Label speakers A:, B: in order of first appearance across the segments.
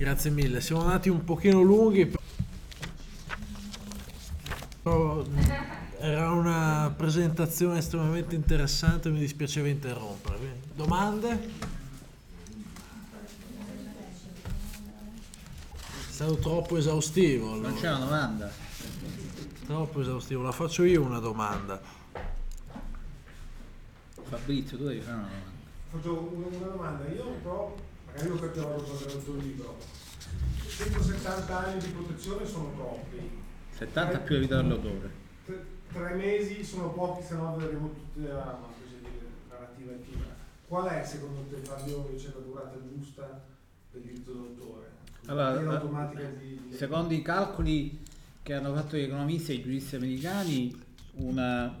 A: Grazie mille, siamo andati un pochino lunghi. Però era una presentazione estremamente interessante, mi dispiaceva interrompervi. Domande? È stato troppo esaustivo.
B: Non
A: allora.
B: c'è una domanda?
A: Troppo esaustivo, la faccio io una domanda.
B: Fabrizio, tu devi fare una domanda.
C: Faccio una, domanda, io però, magari capirò dopo aver letto il libro. 170 anni di protezione sono troppi.
B: 70 più la vita dell'autore.
C: Tre, tre mesi sono pochi, se no avremo tutta la narrativa attiva. Qual è secondo te Fabio invece la durata giusta del diritto d'autore?
B: Allora,
C: di, di-
B: Secondo i calcoli che hanno fatto gli economisti e i giuristi americani, una,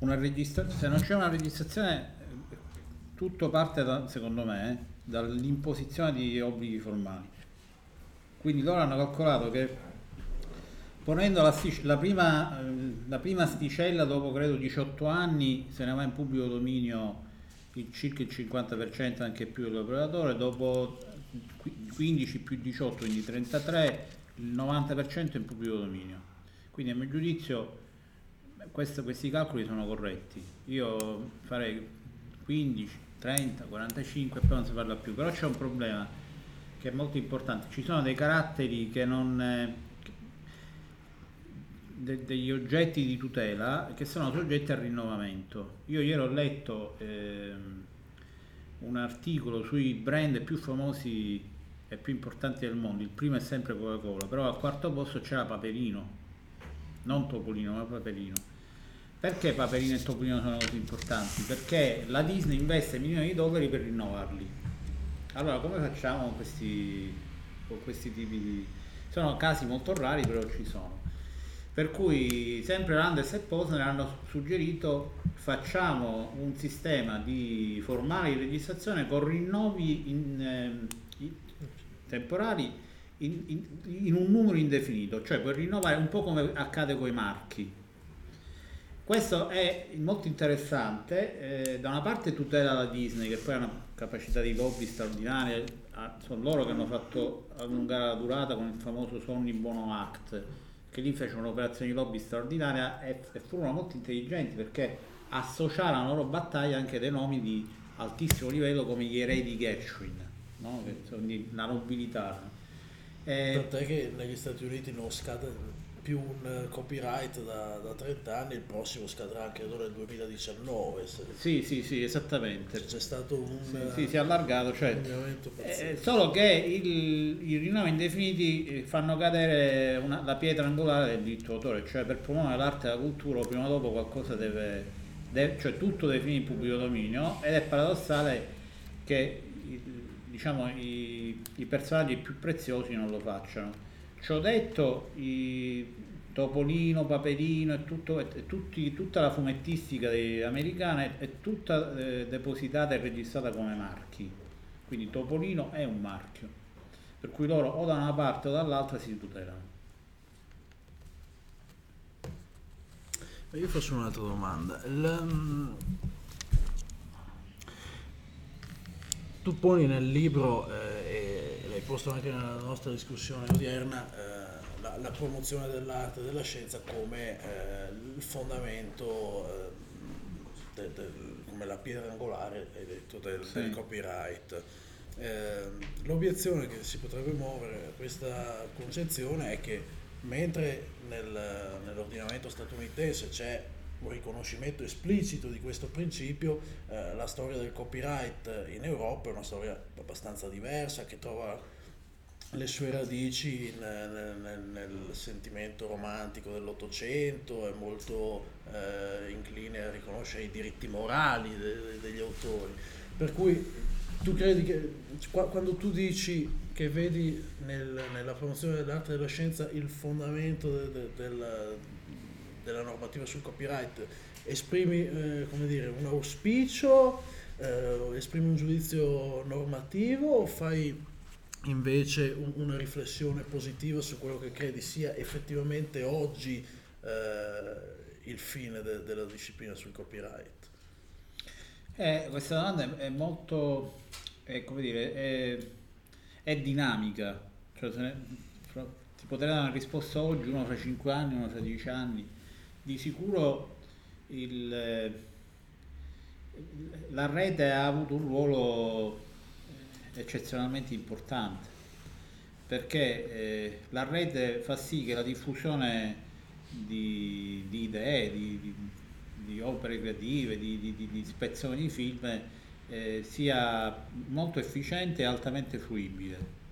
B: una registrazione, se non c'è una registrazione, tutto parte, da- secondo me, eh, dall'imposizione di obblighi formali. Quindi loro hanno calcolato che ponendo la, la prima, la prima sticella dopo credo 18 anni se ne va in pubblico dominio il- circa il 50% anche più dell'operatore, dopo qui- 15 più 18 quindi 33 il 90% in pubblico dominio. Quindi a mio giudizio questo- questi calcoli sono corretti. Io farei 15, 30, 45 e poi non si parla più. Però c'è un problema che è molto importante. Ci sono dei caratteri che non... eh, de- degli oggetti di tutela che sono soggetti al rinnovamento. Io ieri ho letto ehm, un articolo sui brand più famosi e più importanti del mondo. Il primo è sempre Coca-Cola, però al quarto posto c'era Paperino, non Topolino, ma Paperino. Perché Paperino e Topolino sono così importanti? Perché la Disney investe milioni di dollari per rinnovarli. Allora, come facciamo con questi, con questi tipi di... Sono casi molto rari, però ci sono. Per cui sempre Landes e Posner hanno suggerito facciamo un sistema di formale di registrazione con rinnovi in, ehm, in- temporali in, in- un numero indefinito, cioè puoi rinnovare un po' come accade con i marchi. Questo è molto interessante, eh, da una parte tutela la Disney che poi ha una capacità di lobby straordinaria, ah, sono loro che hanno fatto allungare la durata con il famoso Sony Bono Act, che lì fecero un'operazione di lobby straordinaria e, e furono molto intelligenti perché associarono alla loro battaglia anche dei nomi di altissimo livello come gli eredi di Gershwin, no? che sono di la nobilità. Eh,
A: Tant'è che negli Stati Uniti non scade più un eh, copyright da, da 30 anni, il prossimo scadrà credo nel 2019. se-
B: sì, sì, sì, esattamente.
A: C'è stato un,
B: Sì, sì, si è allargato, cioè, eh, solo che il- i rinnovi indefiniti eh, fanno cadere una- la pietra angolare del diritto d'autore, cioè per promuovere l'arte e la cultura prima o dopo qualcosa deve, deve- cioè tutto deve finire in pubblico dominio ed è paradossale che diciamo, i, i personaggi più preziosi non lo facciano. Ciò detto, Topolino, Paperino e, tutto- e tutti- tutta la fumettistica americana è, tutta eh, depositata e registrata come marchi. Quindi Topolino è un marchio, per cui loro o da una parte o dall'altra si tutelano.
A: Io faccio un'altra domanda. Il, mm, tu poni nel libro, eh, posto anche nella nostra discussione odierna, eh, la, la promozione dell'arte e della scienza come eh, il fondamento, eh, del- del- come la pietra angolare, detto, del,
B: Sì.
A: del copyright. Eh, l'obiezione che si potrebbe muovere a questa concezione è che mentre nel- nell'ordinamento statunitense c'è un riconoscimento esplicito di questo principio, eh, la storia del copyright in Europa è una storia abbastanza diversa che trova le sue radici nel, nel- nel sentimento romantico dell'Ottocento, è molto eh, incline a riconoscere i diritti morali de- de- degli autori. Per cui tu credi che qua- quando tu dici che vedi nel- nella promozione dell'arte e della scienza il fondamento de- de- della, della normativa sul copyright, esprimi eh, dire, un auspicio, eh, esprimi un giudizio normativo o fai invece un- una riflessione positiva su quello che credi sia effettivamente oggi eh, il fine de- della disciplina sul copyright?
B: Eh, questa domanda è, molto, è, come dire, è, è dinamica, cioè ne, ti potrei dare una risposta oggi, uno fra 5 anni, uno fra 10 anni. Di sicuro il, eh, la rete ha avuto un ruolo eccezionalmente importante perché eh, la rete fa sì che la diffusione di, di idee, di, di- di opere creative, di, spezzoni di film eh, sia molto efficiente e altamente fruibile.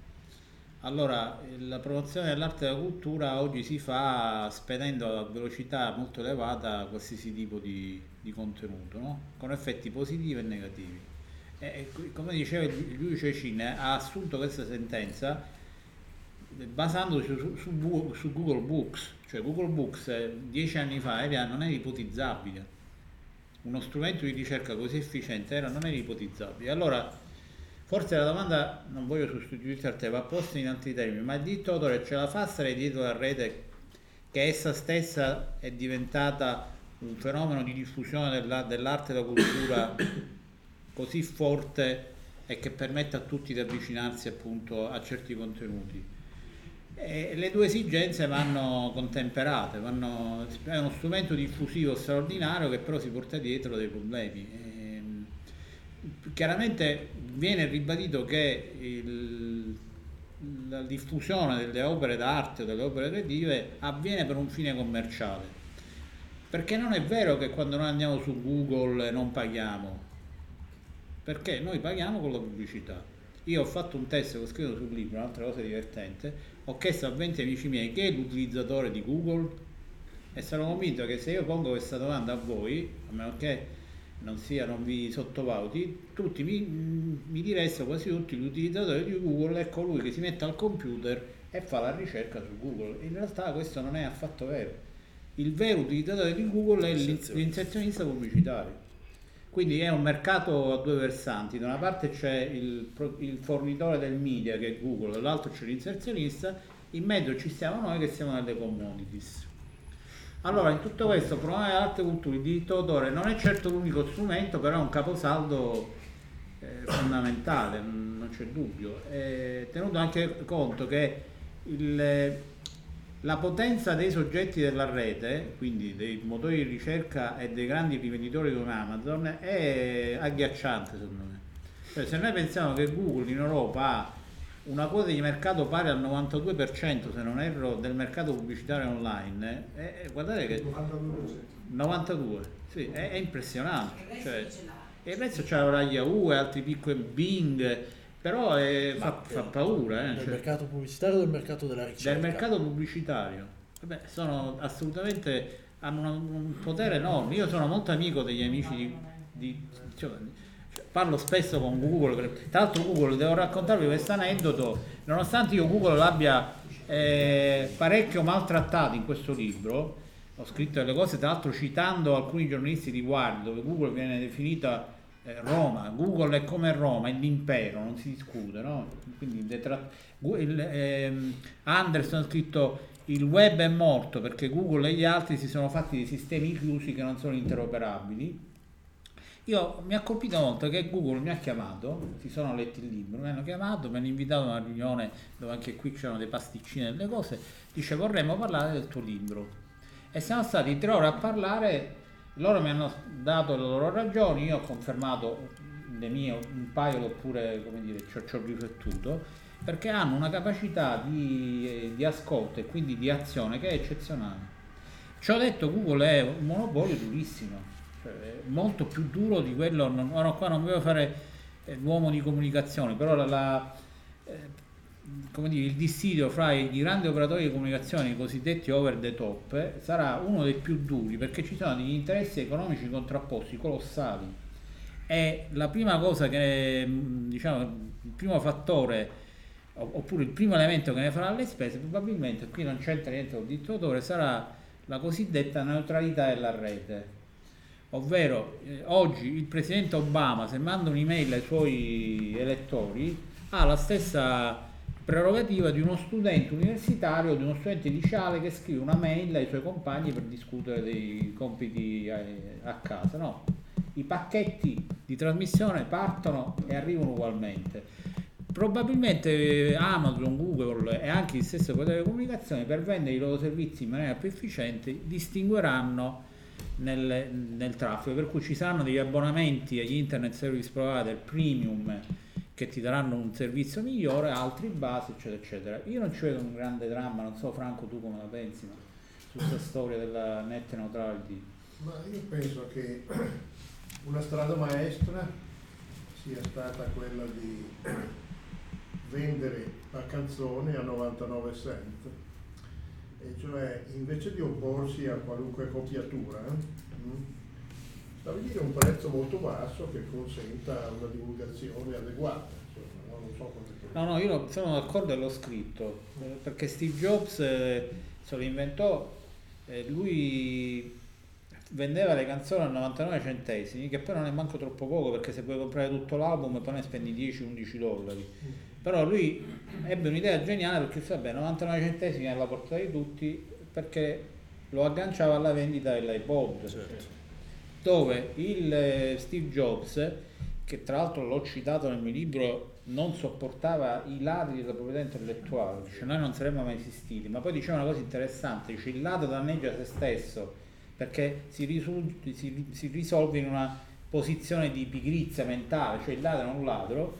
B: Allora, la promozione dell'arte e della cultura oggi si fa spedendo a velocità molto elevata qualsiasi tipo di contenuto, no? con effetti positivi e negativi. E, e qui, come diceva il giudice Cine, ha assunto questa sentenza eh, basandosi su, su su Google Books, cioè Google Books eh, dieci anni fa era- non era ipotizzabile. Uno strumento di ricerca così efficiente era, non era ipotizzabile. Allora, forse la domanda, non voglio sostituirti a te, va posta in altri termini, ma il diritto d'autore ce la fa stare dietro la rete che essa stessa è diventata un fenomeno di diffusione della- dell'arte e della cultura così forte e che permette a tutti di avvicinarsi appunto a certi contenuti. E le due esigenze vanno contemperate, vanno- è uno strumento diffusivo straordinario che però si porta dietro dei problemi. Ehm, chiaramente viene ribadito che il- la diffusione delle opere d'arte o delle opere creative avviene per un fine commerciale. Perché non è vero che quando noi andiamo su Google non paghiamo, perché noi paghiamo con la pubblicità. Io ho fatto un test che ho scritto sul libro, un'altra cosa divertente, ho chiesto a 20 amici miei chi è l'utilizzatore di Google e sono convinto che se io pongo questa domanda a voi, a meno che non, sia, non vi sottovaluti, tutti mi, mi direste quasi tutti l'utilizzatore di Google è colui che si mette al computer e fa la ricerca su Google. In realtà questo non è affatto vero. Il vero utilizzatore di Google è l'in-
A: L'inserzionista.
B: l'inserzionista pubblicitario. Quindi è un mercato a due versanti, da una parte c'è il, il fornitore del media che è Google, dall'altro c'è l'inserzionista, in mezzo ci siamo noi che siamo nelle commodities. Allora, in tutto questo, promuovere l'arte e cultura, il diritto d'autore non è certo l'unico strumento, però è un caposaldo eh, fondamentale, non c'è dubbio. Eh, tenuto anche conto che il- la potenza dei soggetti della rete, quindi dei motori di ricerca e dei grandi rivenditori come Amazon, è agghiacciante secondo me. Cioè, se noi pensiamo che Google in Europa ha una quota di mercato pari al 92%, se non erro, del mercato pubblicitario online, eh, guardate che
C: 92%.
B: 92, sì, è, è impressionante. Cioè,
D: ce
B: e il resto c'era la Yahoo e altri piccoli Bing, però è- fa,
A: Ma,
B: fa
A: eh,
B: paura. Eh,
A: Del
B: cioè,
A: mercato pubblicitario o del mercato della ricerca?
B: del mercato pubblicitario. Vabbè, sono assolutamente hanno una- un potere enorme. Io sono molto amico degli amici di, di- cioè, parlo spesso con Google. Tra l'altro, Google devo raccontarvi questo aneddoto. Nonostante io Google l'abbia eh, parecchio maltrattato in questo libro, ho scritto delle cose, tra l'altro citando alcuni giornalisti di riguardo, dove Google viene definita eh, Roma, Google è come Roma, è l'impero, non si discute, no? Quindi detra- Gu- il, ehm, Anderson ha scritto il web è morto perché Google e gli altri si sono fatti dei sistemi chiusi che non sono interoperabili. Io mi ha colpito molto che Google mi ha chiamato, si sono letti il libro, mi hanno chiamato, mi hanno invitato a una riunione dove anche qui c'erano dei pasticcini e delle cose, dice vorremmo parlare del tuo libro. E siamo stati tre ore a parlare, loro mi hanno dato le loro ragioni, io ho confermato le mie, un paio oppure come dire, ci ho, riflettuto, perché hanno una capacità di, di ascolto e quindi di azione che è eccezionale. Ci ho detto Google è un monopolio durissimo, cioè molto più duro di quello, non, ora qua non voglio fare eh, l'uomo di comunicazione, però la, la, eh, come dire, il dissidio fra i grandi operatori di comunicazione, i cosiddetti over the top, sarà uno dei più duri perché ci sono degli interessi economici contrapposti colossali. E la prima cosa che, mh, diciamo, il primo fattore oppure il primo elemento che ne farà le spese probabilmente qui non c'entra niente col diritto d'autore sarà la cosiddetta neutralità della rete ovvero eh, oggi il presidente Obama se manda un'email ai suoi elettori ha la stessa prerogativa di uno studente universitario o di uno studente liceale che scrive una mail ai suoi compagni per discutere dei compiti eh, a casa no? i pacchetti di trasmissione partono e arrivano ugualmente probabilmente Amazon, Google e anche il stesso potere di comunicazione per vendere i loro servizi in maniera più efficiente distingueranno nel, nel traffico, per cui ci saranno degli abbonamenti agli internet service provider premium che ti daranno un servizio migliore, altri base, eccetera, eccetera. Io non ci vedo un grande dramma, non so Franco tu come la pensi, ma su questa storia della net neutrality.
D: Ma io penso che una strada maestra sia stata quella di vendere la canzone a 99 cent, e cioè invece di opporsi a qualunque copiatura, mm, stabilire un prezzo molto basso che consenta una divulgazione adeguata. Insomma, non so come
B: No, no, io sono d'accordo e l'ho scritto, eh, perché Steve Jobs eh, se lo inventò, eh, lui vendeva le canzoni a 99 centesimi, che poi non è manco troppo poco, perché se puoi comprare tutto l'album poi ne spendi 10-11 dollari. Però lui ebbe un'idea geniale perché vabbè, 99 centesimi è alla portata di tutti, perché lo agganciava alla vendita dell'iPod.
A: Certo.
B: Dove il eh, Steve Jobs, che tra l'altro l'ho citato nel mio libro, non sopportava i ladri della proprietà intellettuale, dice noi non saremmo mai esistiti, ma poi diceva una cosa interessante, dice il ladro danneggia se stesso perché si, risul- si- si risolve in una posizione di pigrizia mentale, cioè il ladro è un ladro,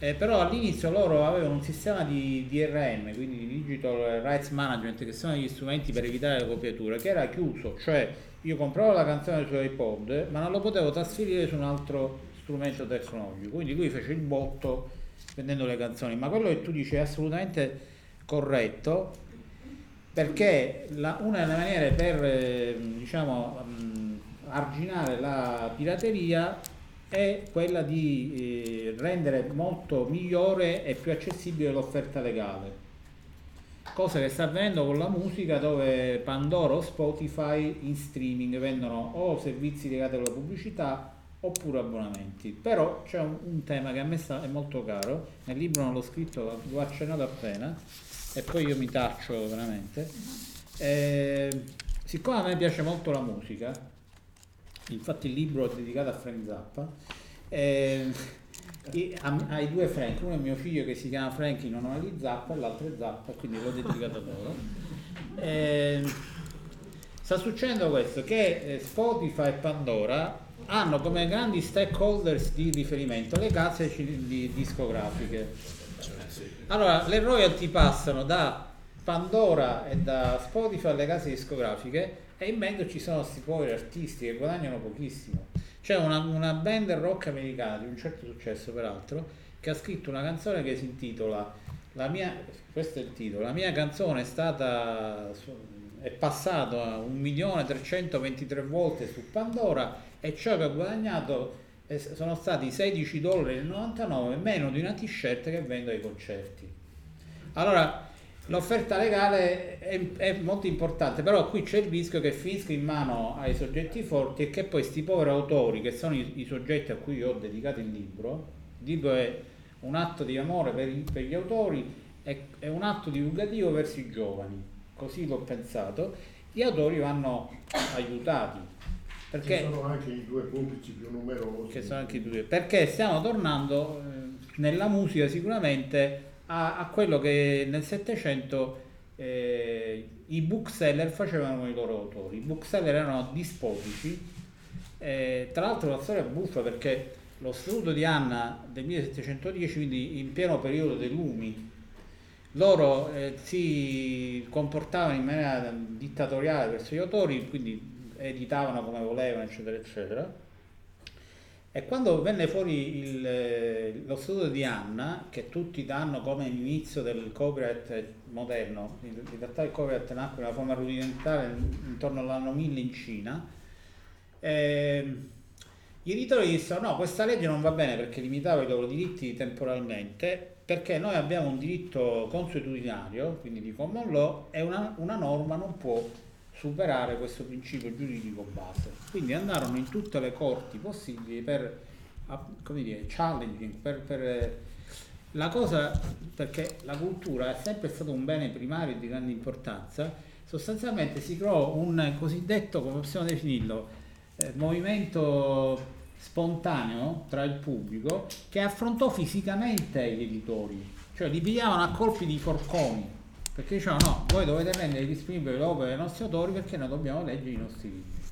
B: eh, però all'inizio loro avevano un sistema di DRM, quindi di Digital Rights Management, che sono gli strumenti per evitare le copiature, che era chiuso, cioè io compravo la canzone su iPod, ma non lo potevo trasferire su un altro strumento tecnologico, quindi lui fece il botto vendendo le canzoni, ma quello che tu dici è assolutamente corretto, perché la- una delle maniere per eh, diciamo, mh, arginare la pirateria è quella di eh, rendere molto migliore e più accessibile l'offerta legale. Cosa che sta avvenendo con la musica dove Pandora o Spotify in streaming vendono o servizi legati alla pubblicità oppure abbonamenti. Però c'è un, un tema che a me sta, è molto caro, nel libro non l'ho scritto, l'ho accennato appena, e poi io mi taccio veramente. Eh, siccome a me piace molto la musica, infatti il libro è dedicato a Frank Zappa, eh, a- ai due Frank, uno è mio figlio che si chiama Frank in onore di Zappa e l'altro è Zappa, quindi l'ho dedicato a loro. Eh, sta succedendo questo, che eh, Spotify e Pandora hanno come grandi stakeholders di riferimento le case di- discografiche. Allora, le royalty passano da Pandora e da Spotify alle case discografiche e in mezzo ci sono questi poveri artisti che guadagnano pochissimo. C'è una, una band rock americana di un certo successo peraltro che ha scritto una canzone che si intitola la mia, questo è il titolo, la mia canzone è stata è passato a 1.323 volte su Pandora e ciò che ha guadagnato sono stati 16 dollari e 99 meno di una t-shirt che vendo ai concerti. Allora, l'offerta legale è, è molto importante, però qui c'è il rischio che finisca in mano ai soggetti forti e che poi questi poveri autori, che sono i, i soggetti a cui io ho dedicato il libro, il libro è un atto di amore per, per gli autori, è, è un atto divulgativo verso i giovani, così l'ho pensato, gli autori vanno aiutati. Perché
D: Ci sono anche i due pubblici più numerosi.
B: che sono anche i due, perché stiamo tornando eh, nella musica sicuramente a, a quello che nel Settecento eh, i bookseller facevano i loro autori. I bookseller erano dispotici, eh, tra l'altro la storia è buffa perché lo statuto di Anna del 1710, quindi in pieno periodo dei lumi, loro eh, si comportavano in maniera dittatoriale verso gli autori, quindi editavano come volevano, eccetera, eccetera. E quando venne fuori il, eh, lo studio di Anna, che tutti danno come l'inizio del copyright moderno, in in realtà il copyright nacque nella forma rudimentale intorno all'anno 1000 in Cina, ehm, gli editori dissero no, questa legge non va bene perché limitava i loro diritti temporalmente, perché noi abbiamo un diritto consuetudinario, quindi di common law, e una, una norma non può superare questo principio giuridico base. Quindi andarono in tutte le corti possibili per, come dire, challenging, per, per, la cosa, perché la cultura è sempre stato un bene primario di grande importanza, sostanzialmente si creò un cosiddetto, come possiamo definirlo, eh, movimento spontaneo tra il pubblico che affrontò fisicamente gli editori, cioè li pigliavano a colpi di forconi, perché dicevano no, voi dovete rendere disponibili le opere dei nostri autori perché noi dobbiamo leggere i nostri libri.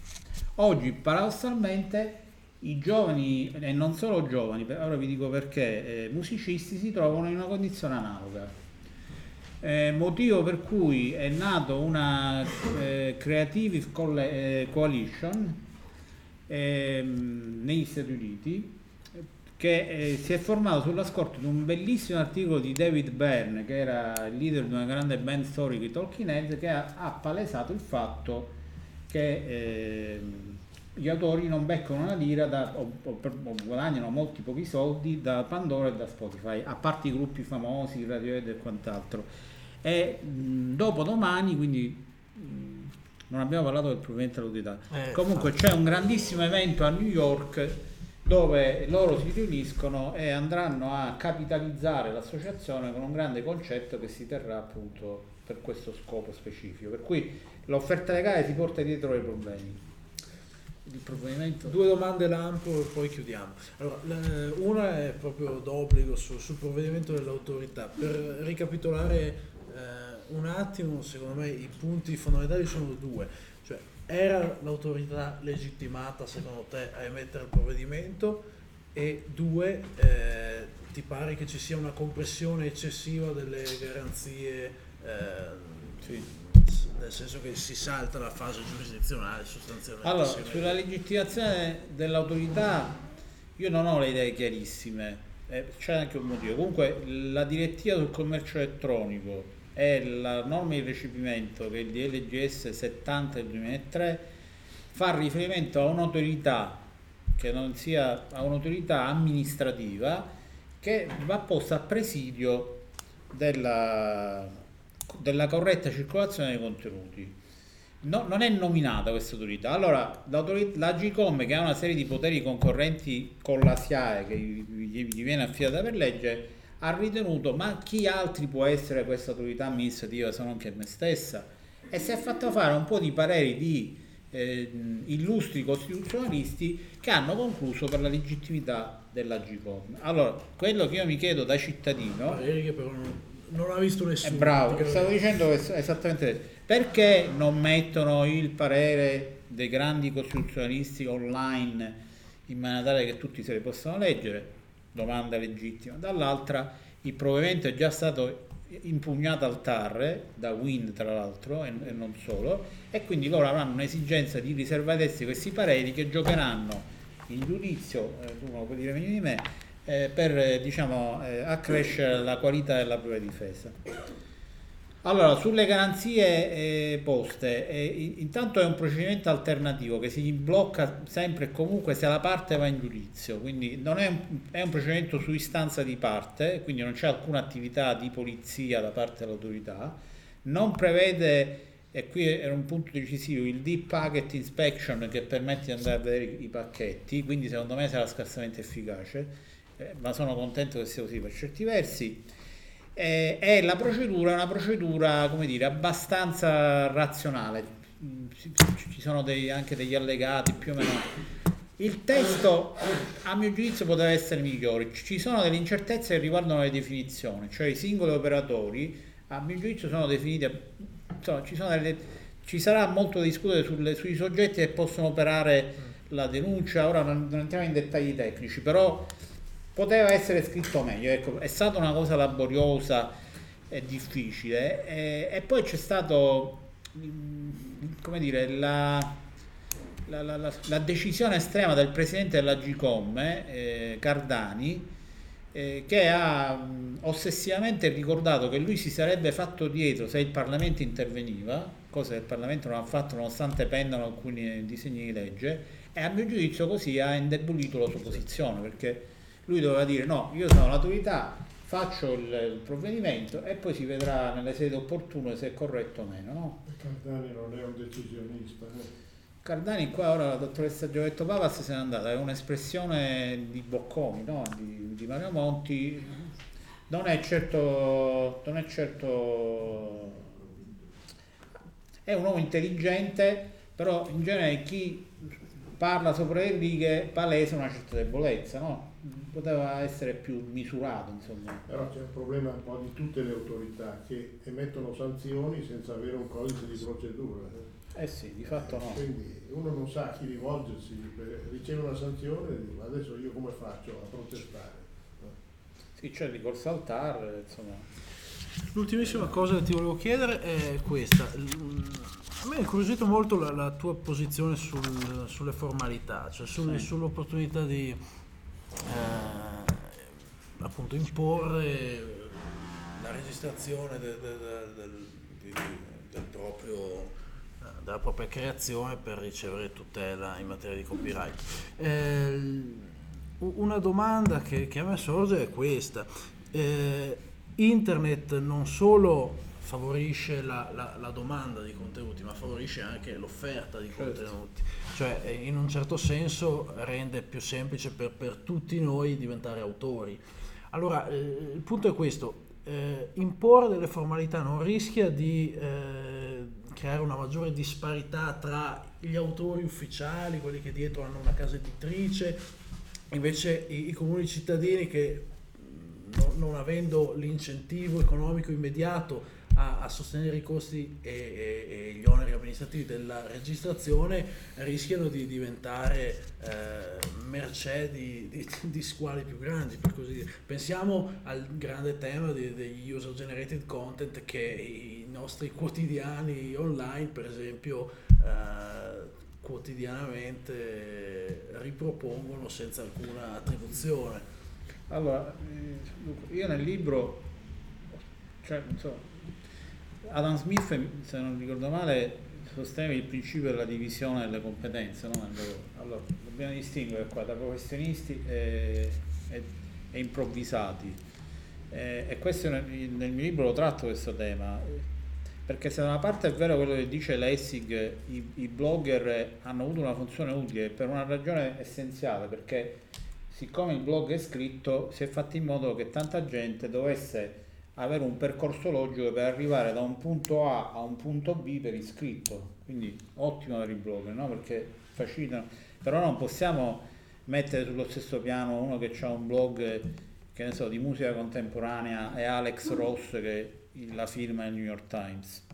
B: Oggi paradossalmente i giovani, e non solo giovani, ora vi dico perché, eh, musicisti si trovano in una condizione analoga. Eh, motivo per cui è nato una eh, Creative eh, Coalition ehm, negli Stati Uniti che eh, si è formato sulla scorta di un bellissimo articolo di David Byrne che era il leader di una grande band storica di Tolkien Heads che ha, ha palesato il fatto che eh, gli autori non beccano una lira da, o, o, o, guadagnano molti pochi soldi da Pandora e da Spotify, a parte i gruppi famosi, Radiohead e quant'altro. E mh, dopo domani, quindi mh, non abbiamo parlato del provvedimento dell'autorità. Eh, Comunque c'è un grandissimo evento a New York dove loro si riuniscono e andranno a capitalizzare l'associazione con un grande concetto che si terrà appunto per questo scopo specifico. Per cui l'offerta legale si porta dietro i problemi.
A: Il provvedimento? Due domande lampo e poi chiudiamo. Allora, una è proprio d'obbligo sul, sul provvedimento dell'autorità. Per ricapitolare eh, un attimo, secondo me i punti fondamentali sono due. Era l'autorità legittimata secondo te a emettere il provvedimento? E due, eh, ti pare che ci sia una compressione eccessiva delle garanzie? Eh, sì nel senso che si salta la fase giurisdizionale sostanzialmente.
B: Allora, sulla legittimazione dell'autorità io non ho le idee chiarissime, eh, c'è anche un motivo. Comunque la direttiva sul commercio elettronico e la norma di recepimento che è il DLGS 70 del 2003 fa riferimento a un'autorità che non sia a un'autorità amministrativa che va posta a presidio della della corretta circolazione dei contenuti. No, non è nominata questa autorità. Allora, la GCOM, che ha una serie di poteri concorrenti con la SIAE, che gli viene affidata per legge, ha ritenuto ma chi altri può essere questa autorità amministrativa se non che me stessa? E si è fatta fare un po' di pareri di eh, illustri costituzionalisti che hanno concluso per la legittimità della GCOM. Allora, quello che io mi chiedo da cittadino...
A: Pareri che però non non ha visto nessuno.
B: È bravo, stavo dicendo esattamente perché non mettono il parere dei grandi costituzionalisti online in maniera tale che tutti se li possano leggere? Domanda legittima. Dall'altra il provvedimento è già stato impugnato al TAR da Wind tra l'altro e, e non solo e quindi loro avranno un'esigenza di riservatezza questi pareri che giocheranno in giudizio, eh, tu non lo puoi dire meglio di me, eh, per diciamo, eh, accrescere la qualità della propria difesa. Allora, sulle garanzie eh, poste, eh, intanto è un procedimento alternativo che si blocca sempre e comunque se la parte va in giudizio, quindi non è un, è un procedimento su istanza di parte, quindi non c'è alcuna attività di polizia da parte dell'autorità, non prevede, e qui era un punto decisivo, il Deep Packet Inspection che permette di andare a vedere i pacchetti, quindi secondo me sarà scarsamente efficace eh, ma sono contento che sia così per certi versi. Eh, e la procedura è una procedura, come dire, abbastanza razionale. Ci sono dei, anche degli allegati più o meno. Il testo, a mio giudizio, poteva essere migliore. Ci sono delle incertezze che riguardano le definizioni, cioè i singoli operatori, a mio giudizio, sono definiti. Insomma, ci, delle, ci sarà molto da discutere sulle, sui soggetti che possono operare la denuncia. Ora non, non entriamo in dettagli tecnici, però poteva essere scritto meglio, ecco, è stata una cosa laboriosa e difficile e, e poi c'è stato mm, come dire la, la, la, la, decisione estrema del presidente della GCOM eh, Cardani eh, che ha mh, mm, ossessivamente ricordato che lui si sarebbe fatto dietro se il Parlamento interveniva, cosa che il Parlamento non ha fatto nonostante pendano alcuni disegni di legge e a mio giudizio così ha indebolito la sua posizione perché lui doveva dire no, io sono l'autorità, faccio il, il provvedimento e poi si vedrà nelle sedi opportune se è corretto o meno. No?
D: Cardani non è un decisionista. Eh.
B: Cardani qua ora la dottoressa Giovetto Pavas se n'è andata, è un'espressione di Bocconi, no? di, di, Mario Monti, non è certo, non è certo, è un uomo intelligente, però in genere chi parla sopra le righe, palesa una certa debolezza, no? Poteva essere più misurato, insomma.
D: Però c'è un problema un po' di tutte le autorità che emettono sanzioni senza avere un codice di procedura.
B: Eh sì, di fatto no.
D: Quindi uno non sa a chi rivolgersi, per- riceve una sanzione e dice, ma adesso io come faccio a protestare?
B: Sì, c'è il ricorso al TAR, insomma.
A: L'ultimissima cosa che ti volevo chiedere è questa. A me è incuriosito molto la, la tua posizione sul- sulle formalità, cioè sul-
B: Sì.
A: sull'opportunità di eh, appunto imporre la registrazione de- de- de- del, di- del proprio, eh, della propria creazione per ricevere tutela in materia di copyright. Eh, una domanda che, che a me sorge è questa. Eh, internet non solo favorisce la, la- la domanda di contenuti, ma favorisce anche l'offerta di
B: Certo.
A: contenuti. Cioè, eh, in un certo senso rende più semplice per, per tutti noi diventare autori. Allora, eh, il punto è questo. eh, imporre delle formalità non rischia di eh, creare una maggiore disparità tra gli autori ufficiali, quelli che dietro hanno una casa editrice, invece i, i comuni cittadini che mh, no- non avendo l'incentivo economico immediato a, a sostenere i costi e, e- e gli oneri amministrativi della registrazione rischiano di diventare eh, mercé di, di- di squali più grandi, per così dire. Pensiamo al grande tema degli user generated content che i nostri quotidiani online, per esempio, eh, quotidianamente ripropongono senza alcuna attribuzione.
B: Allora, eh, io nel libro, cioè, so, Adam Smith, se non ricordo male, sosteneva il principio della divisione delle competenze. no? Allora, dobbiamo distinguere qua tra professionisti e, e- e improvvisati. Eh, e questo nel, nel mio libro lo tratto questo tema. Perché se da una parte è vero quello che dice Lessig, i, i blogger hanno avuto una funzione utile per una ragione essenziale, perché siccome il blog è scritto, si è fatto in modo che tanta gente dovesse avere un percorso logico per arrivare da un punto A a un punto B per iscritto. Quindi ottimo per i blogger, no? Perché facilitano. Però non possiamo mettere sullo stesso piano uno che ha un blog, che ne so, di musica contemporanea e Alex Ross che la firma nel New York Times.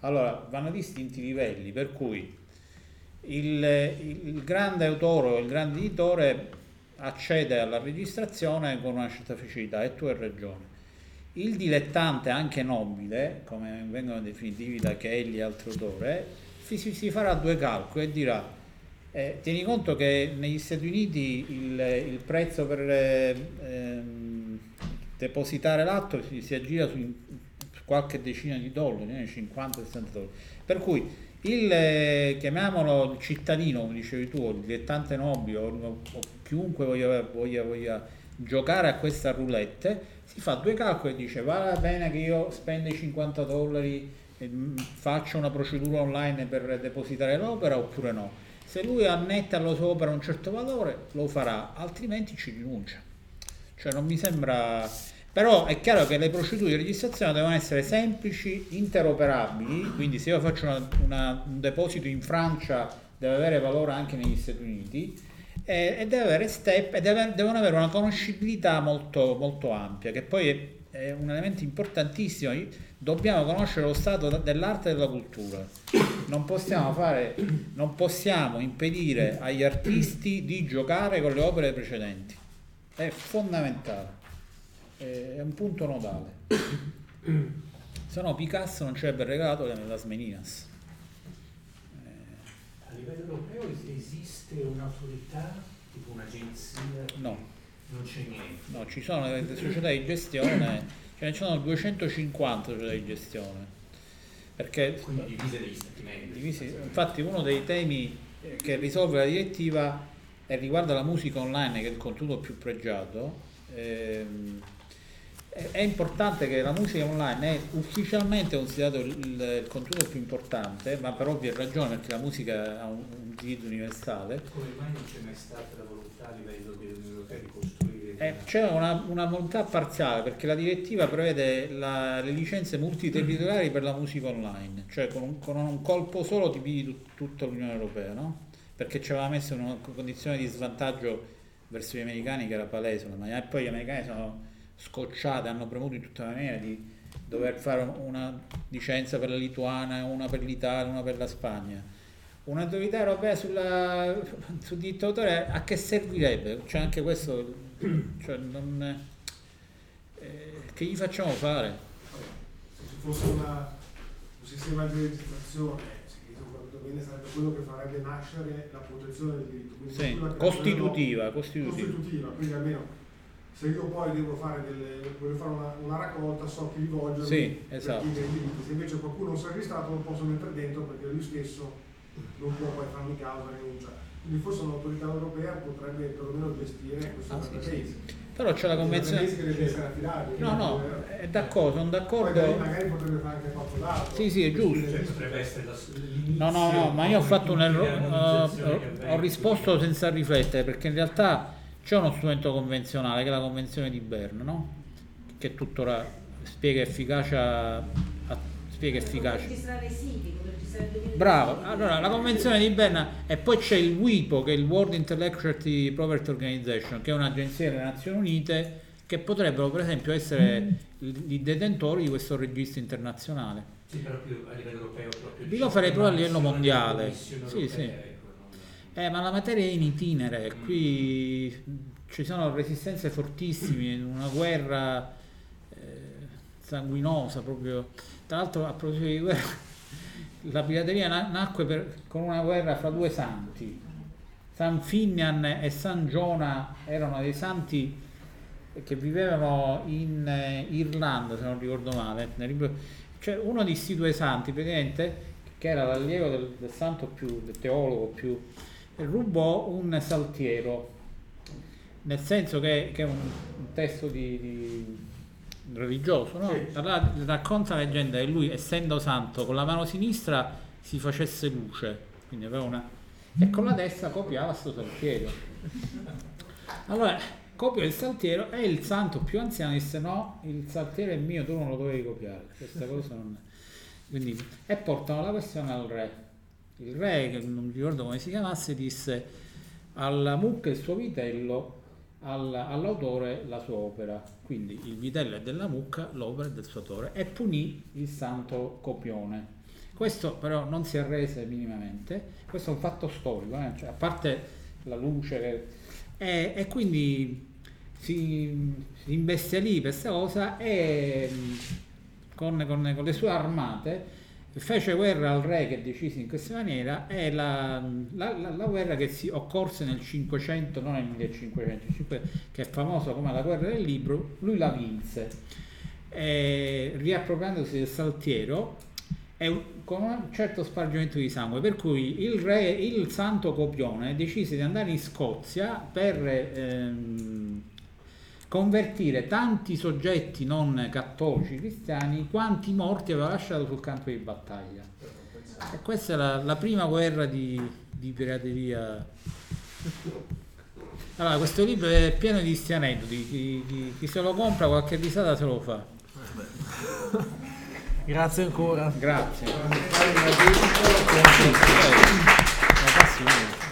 B: Allora, vanno distinti i livelli, per cui il, il grande autore o il grande editore accede alla registrazione con una certa facilità e tu hai ragione. Il dilettante, anche nobile, come vengono definiti da Kelly e altri autori, si, si- farà due calcoli e dirà eh, tieni conto che negli Stati Uniti il, il prezzo per eh, ehm, depositare l'atto si, si aggira su qualche decina di dollari, eh, 50-60 dollari. Per cui il, eh, chiamiamolo il cittadino, come dicevi tu, il dilettante nobile, o, o chiunque voglia, voglia, voglia giocare a questa roulette, si fa due calcoli e dice vale la pena che io spenda i 50 dollari e mm, faccia una procedura online per depositare l'opera oppure no. Se lui annetta alla sua opera un certo valore lo farà, altrimenti ci rinuncia. Cioè non mi sembra... Però è chiaro che le procedure di registrazione devono essere semplici, interoperabili, quindi se io faccio una- una- un deposito in Francia deve avere valore anche negli Stati Uniti e, e deve avere step e deve- devono avere una conoscibilità molto, molto ampia, che poi è, è un elemento importantissimo. Dobbiamo conoscere lo stato dell'arte e della cultura. Non possiamo, fare, non possiamo impedire agli artisti di giocare con le opere precedenti. È fondamentale, è un punto nodale. Se no Picasso non ci avrebbe regalato le Meninas.
E: Livello europeo es- esiste un'autorità, tipo un'agenzia?
B: No.
E: Non c'è niente.
B: No, ci sono le società di gestione, ce ne sono 250 società di gestione. Perché
E: Quindi divise dagli stati membri.
B: divisi- infatti uno dei temi eh, che risolve la direttiva e riguarda la musica online, che è il contenuto più pregiato. ehm, è importante che la musica online è ufficialmente considerato il, il- contenuto più importante, ma per ovvie ragioni, perché la musica ha un, un diritto universale.
E: Come mai non c'è mai stata la volontà a livello dell'Unione Europea di costruire?
B: Eh, c'è una, una volontà parziale perché la direttiva prevede la- le licenze multiterritoriali per la musica online, cioè con un, con un colpo solo ti pigli tut- tutta l'Unione Europea, no? perché ci aveva messo in una condizione di svantaggio verso gli americani che era palese, ma poi gli americani sono scocciati, hanno premuto in tutta maniera di dover fare una licenza per la Lituania, una per l'Italia, una per la Spagna. Un'autorità europea sulla, sul diritto d'autore a che servirebbe? Cioè anche questo, cioè non, eh, che gli facciamo fare?
C: Se ci fosse una, un sistema di legislazione, capito bene, sarebbe quello che farebbe nascere la protezione del diritto. Quindi
B: Sì, costitutiva, costitutiva.
C: costitutiva, quindi almeno se io poi devo fare, delle, voglio fare una, una raccolta so chi rivolgermi
B: Sì, esatto.
C: Se invece qualcuno non si è registrato non posso mettere dentro perché lui stesso non può poi farmi causa e rinuncia. Quindi forse un'autorità europea potrebbe perlomeno gestire questo
B: Ah, sì,
C: database.
B: Però c'è la convenzione...
C: Database che deve essere affidabile.
B: No, no,
C: quindi,
B: è d'accordo, sono
C: Poi
B: d'accordo.
C: magari potrebbe fare anche qualcos'altro.
B: Sì, sì, è giusto.
E: Cioè, potrebbe essere la-
B: No, no, no, ma io ho fatto un errore,
E: armonizzazioni
B: ho, risposto senza riflettere perché in realtà c'è uno strumento convenzionale che è la Convenzione di Berna, no? Che tuttora spiega efficacia, a- spiega efficacia.
F: registrare i siti, come registrare il documento
B: Bravo, allora la Convenzione di Berna e poi c'è il WIPO che è il World Intellectual Property Organization che è un'agenzia delle Nazioni Unite che potrebbero per esempio essere i detentori di questo registro internazionale.
E: Sì, però più a livello europeo proprio.
B: Io lo farei proprio a livello mondiale. Sì, sì. Eh, ma la materia è in itinere, qui ci sono resistenze fortissime, una guerra eh, sanguinosa proprio. Tra l'altro a proposito di guerra, la pirateria na- nacque per- con una guerra fra due santi. San Finian e San Giona erano dei santi che vivevano in eh, Irlanda, se non ricordo male. Cioè uno di questi due santi, praticamente, che era l'allievo del, del santo più, del teologo più, rubò un saltiero, nel senso che, che è un, un testo di, di- religioso, no?
C: Sì.
B: Allora racconta la leggenda che lui, essendo santo, con la mano sinistra si facesse luce, quindi aveva una... e con la destra copiava sto saltiero. Allora, copio il saltiero e il santo più anziano disse no, il saltiero è mio, tu non lo dovevi copiare, questa cosa non... Quindi, e portano la questione al re. Il re, che non mi ricordo come si chiamasse, disse alla mucca il suo vitello, al- all'autore la sua opera. Quindi il vitello è della mucca, l'opera è del suo autore e punì il santo copione. Questo però non si arrese minimamente, questo è un fatto storico, eh, cioè, a parte la luce che- e, e quindi si, si imbestialì per questa cosa e con, con- con le sue armate fece guerra al re che decise in questa maniera e la, la- la- la guerra che si occorse nel 500, non nel 1500, 500, che è famosa come la guerra del libro, lui la vinse, e, riappropriandosi del saltiero e con un certo spargimento di sangue, per cui il re, il santo copione, decise di andare in Scozia per ehm, convertire tanti soggetti non cattolici cristiani quanti morti aveva lasciato sul campo di battaglia. E questa è la, la prima guerra di, di pirateria. Allora, questo libro è pieno di sti aneddoti, chi, chi- chi se lo compra qualche risata se lo fa.
A: Grazie ancora.
B: Grazie.
C: Fare